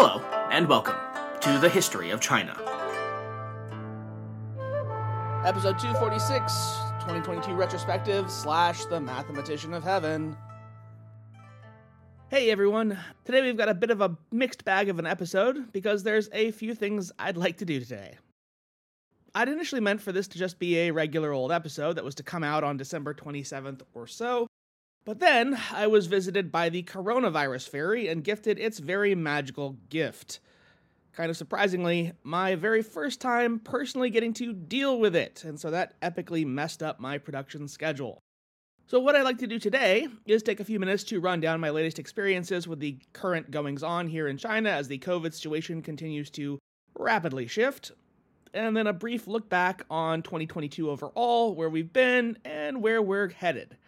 Hello, and welcome to the History of China. Episode 246, 2022 retrospective slash the mathematician of heaven. Hey everyone, today we've got a bit of a mixed bag of an episode because there's a few things I'd like to do today. I'd initially meant for this to just be a regular old episode that was to come out on December 27th or so, but then I was visited by the coronavirus fairy and gifted its very magical gift. Kind of surprisingly, my very first time personally getting to deal with it, and so that epically messed up my production schedule. So, what I'd like to do today is take a few minutes to run down my latest experiences with the current goings on here in China as the COVID situation continues to rapidly shift, and then a brief look back on 2022 overall, where we've been and where we're headed.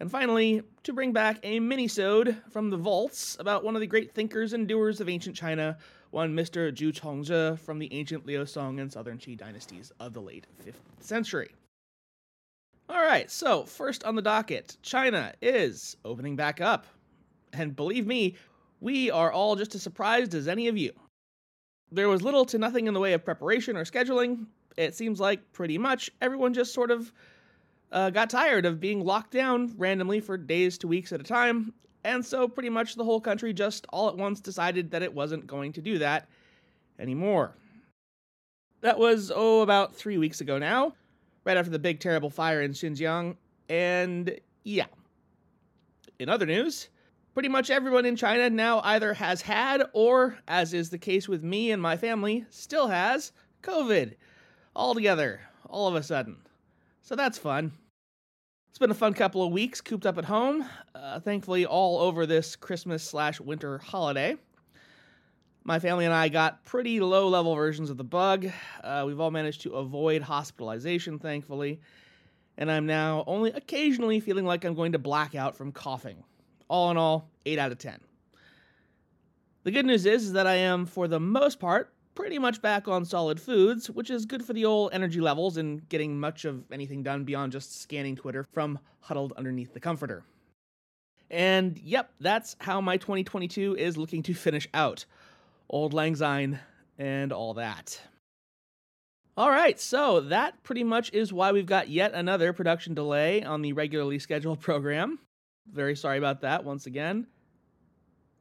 And finally, to bring back a mini-sode from the vaults about one of the great thinkers and doers of ancient China, one Mr. Zhu Chongzhi from the ancient Liu Song and Southern Qi dynasties of the late 5th century. All right, so first on the docket, China is opening back up. And believe me, we are all just as surprised as any of you. There was little to nothing in the way of preparation or scheduling. It seems like pretty much everyone just sort of uh, got tired of being locked down randomly for days to weeks at a time, and so pretty much the whole country just all at once decided that it wasn't going to do that anymore. That was, oh, about three weeks ago now, right after the big terrible fire in Xinjiang, and yeah. In other news, pretty much everyone in China now either has had or, as is the case with me and my family, still has COVID. All together, all of a sudden. So that's fun. It's been a fun couple of weeks cooped up at home, uh, thankfully, all over this Christmas slash winter holiday. My family and I got pretty low level versions of the bug. Uh, we've all managed to avoid hospitalization, thankfully, and I'm now only occasionally feeling like I'm going to black out from coughing. All in all, 8 out of 10. The good news is, is that I am, for the most part, pretty much back on solid foods, which is good for the old energy levels and getting much of anything done beyond just scanning Twitter from huddled underneath the comforter. And yep, that's how my 2022 is looking to finish out. Auld Lang Syne and all that. All right, so that pretty much is why we've got yet another production delay on the regularly scheduled program. Very sorry about that once again.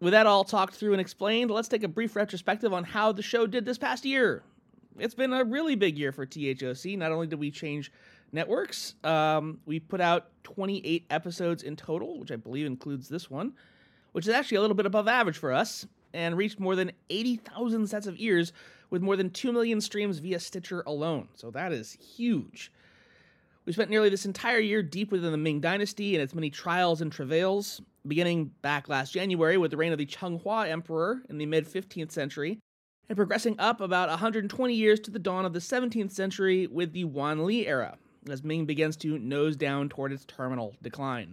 With that all talked through and explained, let's take a brief retrospective on how the show did this past year. It's been a really big year for THOC. Not only did we change networks, um, we put out 28 episodes in total, which I believe includes this one, which is actually a little bit above average for us, and reached more than 80,000 sets of ears with more than 2 million streams via Stitcher alone. So that is huge. We spent nearly this entire year deep within the Ming Dynasty and its many trials and travails, beginning back last January with the reign of the Chenghua Emperor in the mid 15th century, and progressing up about 120 years to the dawn of the 17th century with the Wanli era, as Ming begins to nose down toward its terminal decline.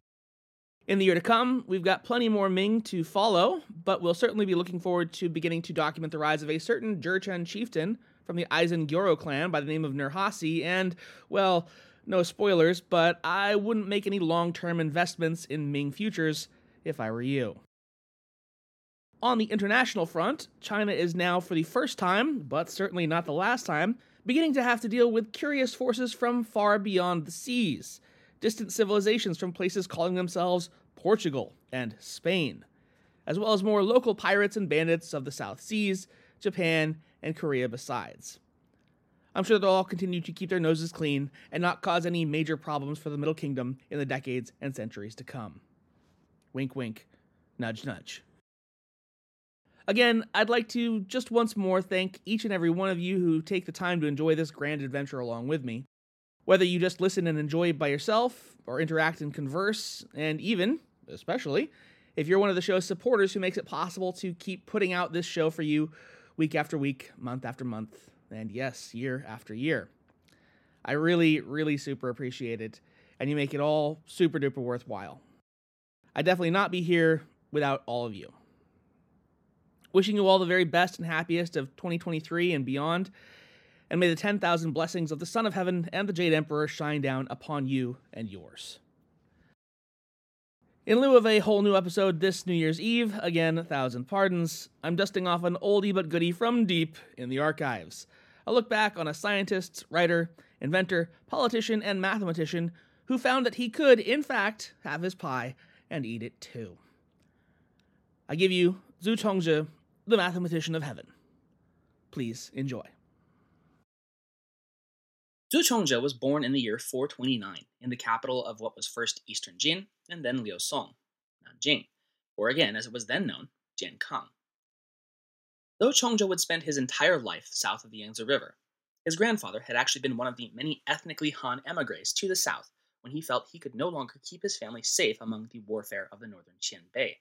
In the year to come, we've got plenty more Ming to follow, but we'll certainly be looking forward to beginning to document the rise of a certain Jurchen chieftain from the Aisin Gioro clan by the name of Nurhaci, and, well, no spoilers, but I wouldn't make any long term investments in Ming futures if I were you. On the international front, China is now, for the first time, but certainly not the last time, beginning to have to deal with curious forces from far beyond the seas, distant civilizations from places calling themselves Portugal and Spain, as well as more local pirates and bandits of the South Seas, Japan, and Korea besides. I'm sure they'll all continue to keep their noses clean and not cause any major problems for the Middle Kingdom in the decades and centuries to come. Wink, wink, nudge, nudge. Again, I'd like to just once more thank each and every one of you who take the time to enjoy this grand adventure along with me. Whether you just listen and enjoy by yourself, or interact and converse, and even, especially, if you're one of the show's supporters who makes it possible to keep putting out this show for you week after week, month after month, and yes, year after year. I really, really super appreciate it, and you make it all super duper worthwhile. I'd definitely not be here without all of you. Wishing you all the very best and happiest of 2023 and beyond, and may the 10,000 blessings of the Son of Heaven and the Jade Emperor shine down upon you and yours. In lieu of a whole new episode this New Year's Eve, again, thousand pardons, I'm dusting off an oldie but goodie from deep in the archives. A look back on a scientist, writer, inventor, politician, and mathematician who found that he could, in fact, have his pie and eat it too. I give you Zhu Chongzhi, the mathematician of heaven. Please enjoy. Zhu Chongzhi was born in the year 429 in the capital of what was first Eastern Jin and then Liusong, Nanjing, or again, as it was then known, Jiankang. Though Chongzhi would spend his entire life south of the Yangtze River, his grandfather had actually been one of the many ethnically Han emigres to the south when he felt he could no longer keep his family safe among the warfare of the northern Xianbei.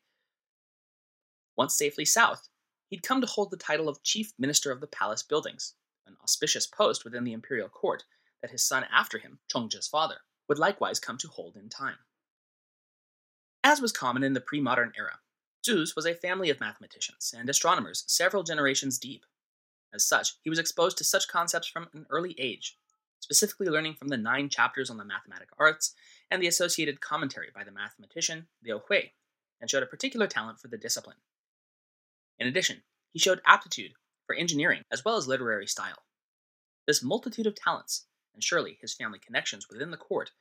Once safely south, he'd come to hold the title of Chief Minister of the Palace Buildings, an auspicious post within the imperial court that his son after him, Chongzhi's father, would likewise come to hold in time. As was common in the pre modern era, Zhu's was a family of mathematicians and astronomers several generations deep. As such, he was exposed to such concepts from an early age, specifically learning from the nine chapters on the mathematic arts and the associated commentary by the mathematician Liu Hui, and showed a particular talent for the discipline. In addition, he showed aptitude for engineering as well as literary style. This multitude of talents, and surely his family connections within the court,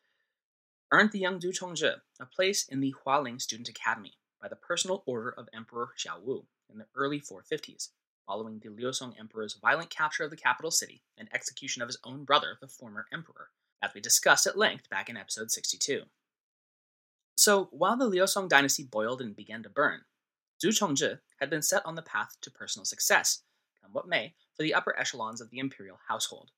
earned the young Zhu Chongzhi a place in the Hualin Student Academy by the personal order of Emperor Xiaowu in the early 450s, following the Liusong Emperor's violent capture of the capital city and execution of his own brother, the former emperor, as we discussed at length back in episode 62. So, while the Liusong dynasty boiled and began to burn, Zhu Chongzhi had been set on the path to personal success, come what may, for the upper echelons of the imperial household.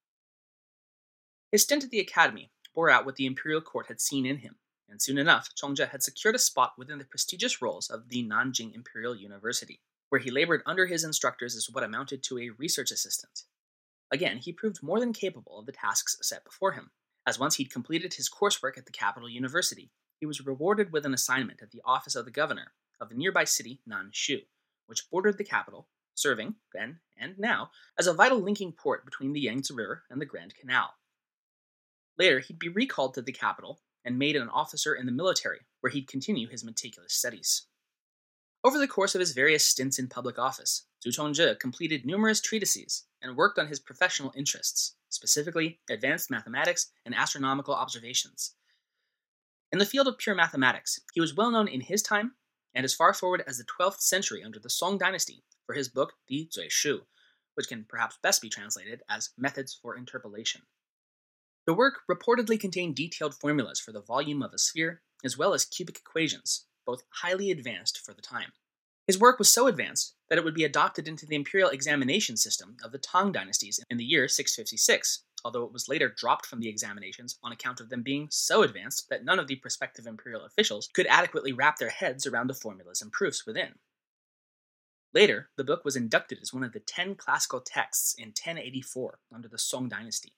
His stint at the academy bore out what the imperial court had seen in him, and soon enough, Chongzhi had secured a spot within the prestigious rolls of the Nanjing Imperial University, where he labored under his instructors as what amounted to a research assistant. Again, he proved more than capable of the tasks set before him, as once he'd completed his coursework at the capital university, he was rewarded with an assignment at the office of the governor of the nearby city Nanxu, which bordered the capital, serving, then and now, as a vital linking port between the Yangtze River and the Grand Canal. Later, he'd be recalled to the capital and made an officer in the military, where he'd continue his meticulous studies. Over the course of his various stints in public office, Zhu Chongzhi completed numerous treatises and worked on his professional interests, specifically advanced mathematics and astronomical observations. In the field of pure mathematics, he was well known in his time and as far forward as the 12th century under the Song dynasty for his book The Zhui Shu, which can perhaps best be translated as Methods for Interpolation. The work reportedly contained detailed formulas for the volume of a sphere, as well as cubic equations, both highly advanced for the time. His work was so advanced that it would be adopted into the imperial examination system of the Tang dynasties in the year 656, although it was later dropped from the examinations on account of them being so advanced that none of the prospective imperial officials could adequately wrap their heads around the formulas and proofs within. Later, the book was inducted as one of the ten classical texts in 1084 under the Song dynasty,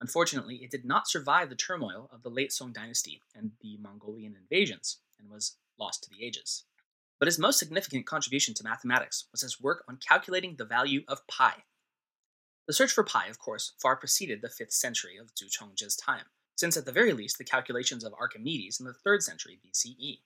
Unfortunately, it did not survive the turmoil of the late Song dynasty and the Mongolian invasions, and was lost to the ages. But his most significant contribution to mathematics was his work on calculating the value of pi. The search for pi, of course, far preceded the 5th century of Zhu Chongzhi's time, since at the very least the calculations of Archimedes in the 3rd century BCE.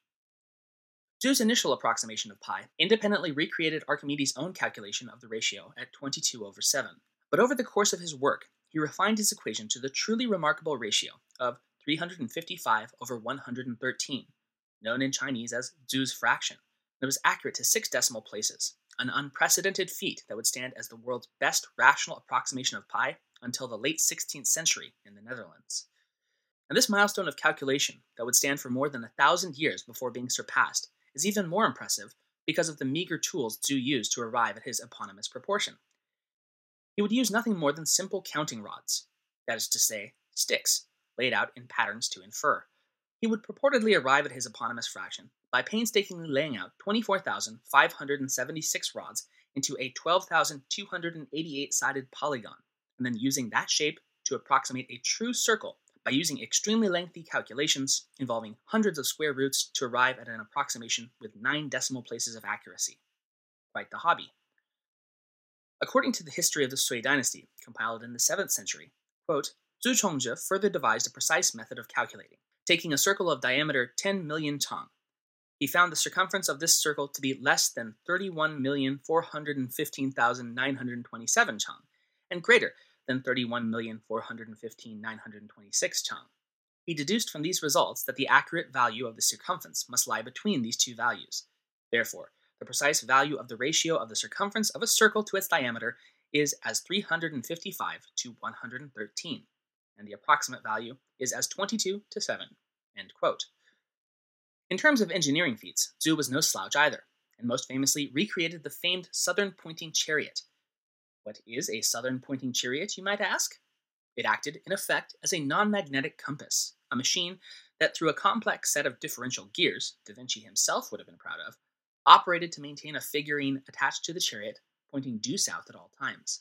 Zhu's initial approximation of pi independently recreated Archimedes' own calculation of the ratio at 22 over 7, but over the course of his work, he refined his equation to the truly remarkable ratio of 355 over 113, known in Chinese as Zhu's fraction, it was accurate to six decimal places, an unprecedented feat that would stand as the world's best rational approximation of pi until the late 16th century in the Netherlands. And this milestone of calculation, that would stand for more than a thousand years before being surpassed, is even more impressive because of the meager tools Zhu used to arrive at his eponymous proportion. He would use nothing more than simple counting rods, that is to say, sticks, laid out in patterns to infer. He would purportedly arrive at his eponymous fraction by painstakingly laying out 24,576 rods into a 12,288 sided polygon, and then using that shape to approximate a true circle by using extremely lengthy calculations involving hundreds of square roots to arrive at an approximation with nine decimal places of accuracy. Quite the hobby. According to the history of the Sui dynasty, compiled in the 7th century, quote, Zhu Chongzhi further devised a precise method of calculating, taking a circle of diameter 10 million tong, He found the circumference of this circle to be less than 31,415,927 chang and greater than 31,415,926 chang. He deduced from these results that the accurate value of the circumference must lie between these two values. Therefore, the precise value of the ratio of the circumference of a circle to its diameter is as 355 to 113, and the approximate value is as 22 to 7. In terms of engineering feats, Zhu was no slouch either, and most famously recreated the famed southern pointing chariot. What is a southern pointing chariot, you might ask? It acted, in effect, as a non magnetic compass, a machine that, through a complex set of differential gears, Da Vinci himself would have been proud of, operated to maintain a figurine attached to the chariot pointing due south at all times.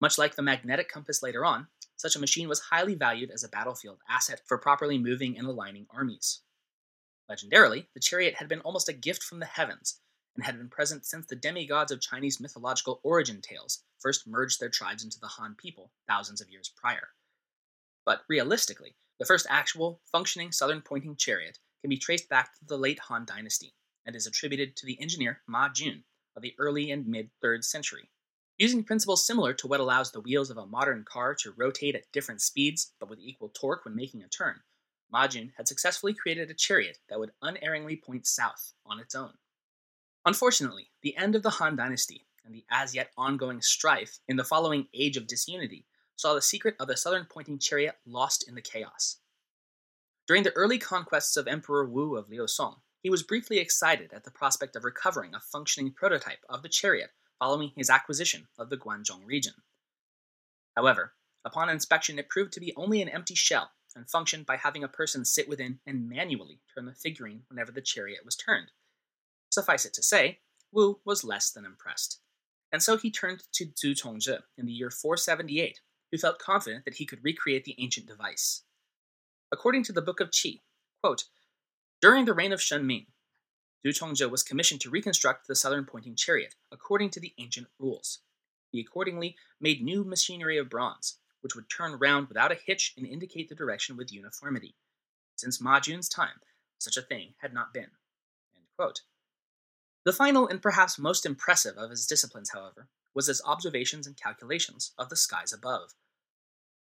Much like the magnetic compass later on, such a machine was highly valued as a battlefield asset for properly moving and aligning armies. Legendarily, the chariot had been almost a gift from the heavens, and had been present since the demigods of Chinese mythological origin tales first merged their tribes into the Han people thousands of years prior. But realistically, the first actual, functioning southern pointing chariot can be traced back to the late Han dynasty, and is attributed to the engineer Ma Jun of the early and mid 3rd century. Using principles similar to what allows the wheels of a modern car to rotate at different speeds but with equal torque when making a turn, Ma Jun had successfully created a chariot that would unerringly point south on its own. Unfortunately, the end of the Han dynasty and the as yet ongoing strife in the following Age of Disunity saw the secret of the southern pointing chariot lost in the chaos. During the early conquests of Emperor Wu of Liusong, he was briefly excited at the prospect of recovering a functioning prototype of the chariot following his acquisition of the Guanzhong region. However, upon inspection, it proved to be only an empty shell and functioned by having a person sit within and manually turn the figurine whenever the chariot was turned. Suffice it to say, Wu was less than impressed. And so he turned to Zhu Chongzhi in the year 478, who felt confident that he could recreate the ancient device. According to the Book of Qi, quote, during the reign of Shengming, Zhu Chongzhi was commissioned to reconstruct the southern pointing chariot according to the ancient rules. He accordingly made new machinery of bronze, which would turn round without a hitch and indicate the direction with uniformity. Since Ma Jun's time, such a thing had not been. The final and perhaps most impressive of his disciplines, however, was his observations and calculations of the skies above.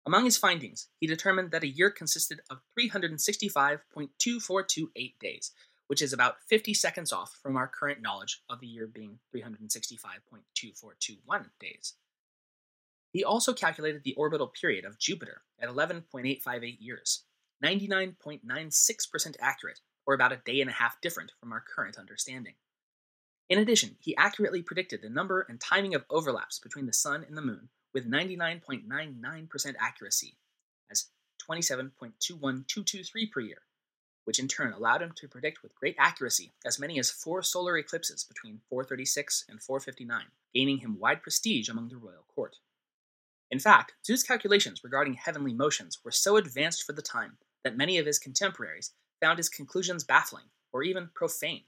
Among his findings, he determined that a year consisted of 365.2428 days, which is about 50 seconds off from our current knowledge of the year being 365.2421 days. He also calculated the orbital period of Jupiter at 11.858 years, 99.96% accurate, or about a day and a half different from our current understanding. In addition, he accurately predicted the number and timing of overlaps between the Sun and the Moon with 99.99% accuracy, as 27.21223 per year, which in turn allowed him to predict with great accuracy as many as four solar eclipses between 436 and 459, gaining him wide prestige among the royal court. In fact, Zhu's calculations regarding heavenly motions were so advanced for the time that many of his contemporaries found his conclusions baffling or even profane.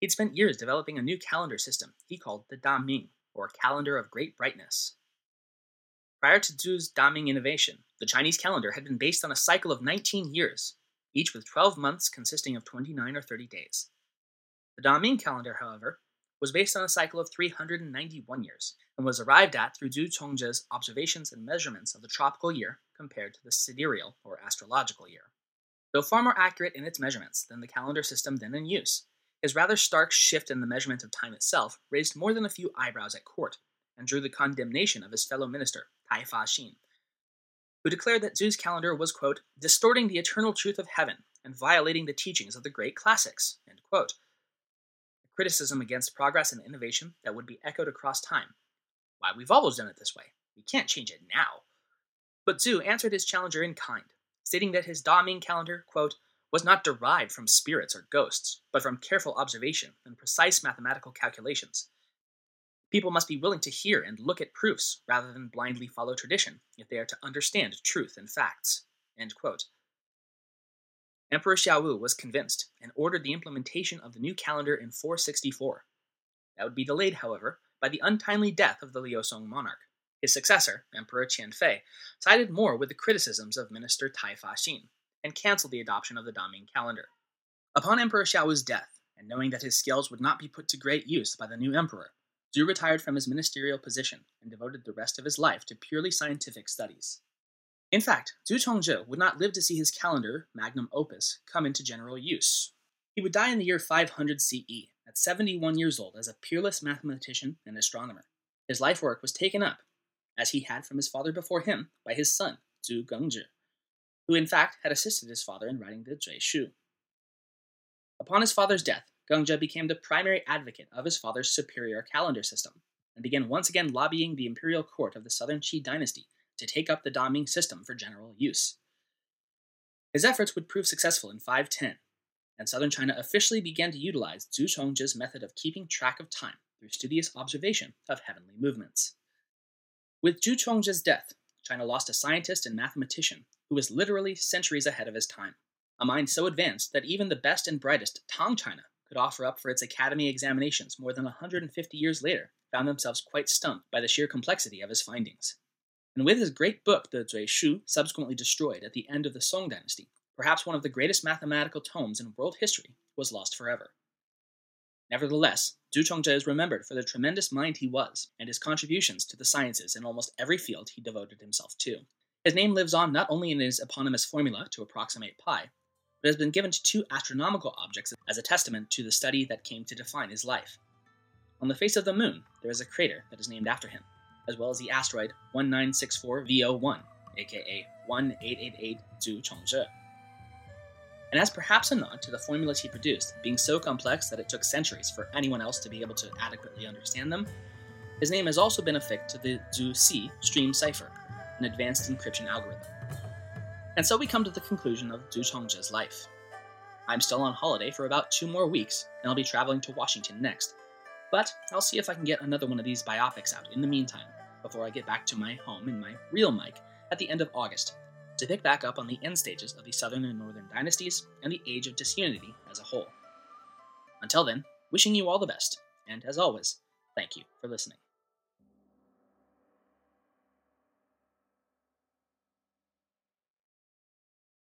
He'd spent years developing a new calendar system he called the Da Ming, or Calendar of Great Brightness. Prior to Zhu's Da Ming innovation, the Chinese calendar had been based on a cycle of 19 years, each with 12 months consisting of 29 or 30 days. The Da Ming calendar, however, was based on a cycle of 391 years, and was arrived at through Zhu Chongzhi's observations and measurements of the tropical year compared to the sidereal or astrological year. Though far more accurate in its measurements than the calendar system then in use, his rather stark shift in the measurement of time itself raised more than a few eyebrows at court, and drew the condemnation of his fellow minister, Tai Fa who declared that Zhu's calendar was, quote, distorting the eternal truth of heaven and violating the teachings of the great classics, end quote. A criticism against progress and innovation that would be echoed across time. Why, we've always done it this way. We can't change it now. But Zhu answered his challenger in kind, stating that his Da Ming calendar, quote, was not derived from spirits or ghosts, but from careful observation and precise mathematical calculations. People must be willing to hear and look at proofs rather than blindly follow tradition if they are to understand truth and facts. Emperor Xiaowu was convinced and ordered the implementation of the new calendar in 464. That would be delayed, however, by the untimely death of the Liusong monarch. His successor, Emperor Qianfei, sided more with the criticisms of Minister Tai Fa Xin and canceled the adoption of the Da Ming calendar. Upon Emperor Xiao's death, and knowing that his skills would not be put to great use by the new emperor, Zhu retired from his ministerial position and devoted the rest of his life to purely scientific studies. In fact, Zhu Chongzhi would not live to see his calendar, magnum opus, come into general use. He would die in the year 500 CE, at 71 years old, as a peerless mathematician and astronomer. His life work was taken up, as he had from his father before him, by his son, Zhu Gengzhi, who in fact had assisted his father in writing the Zhui Shu. Upon his father's death, Gengzhi became the primary advocate of his father's superior calendar system, and began once again lobbying the imperial court of the southern Qi dynasty to take up the Daming system for general use. His efforts would prove successful in 510, and southern China officially began to utilize Zhu Chongzhi's method of keeping track of time through studious observation of heavenly movements. With Zhu Chongzhi's death, China lost a scientist and mathematician who was literally centuries ahead of his time, a mind so advanced that even the best and brightest Tang China could offer up for its academy examinations more than 150 years later found themselves quite stumped by the sheer complexity of his findings. And with his great book, the Zhui Shu, subsequently destroyed at the end of the Song dynasty, perhaps one of the greatest mathematical tomes in world history was lost forever. Nevertheless, Zhu Chongzhi is remembered for the tremendous mind he was and his contributions to the sciences in almost every field he devoted himself to. His name lives on not only in his eponymous formula to approximate pi, but has been given to two astronomical objects as a testament to the study that came to define his life. On the face of the moon, there is a crater that is named after him, as well as the asteroid 1964 VO1, aka 1888 Zhu Chongzhi. And as perhaps a nod to the formulas he produced being so complex that it took centuries for anyone else to be able to adequately understand them, his name has also been affixed to the ZUC stream cipher, an advanced encryption algorithm. And so we come to the conclusion of Zhu Chongzhi's life. I'm still on holiday for about two more weeks, and I'll be traveling to Washington next. But I'll see if I can get another one of these biopics out in the meantime, before I get back to my home in my real mic at the end of August, to pick back up on the end stages of the Southern and Northern dynasties and the Age of Disunity as a whole. Until then, wishing you all the best, and as always, thank you for listening.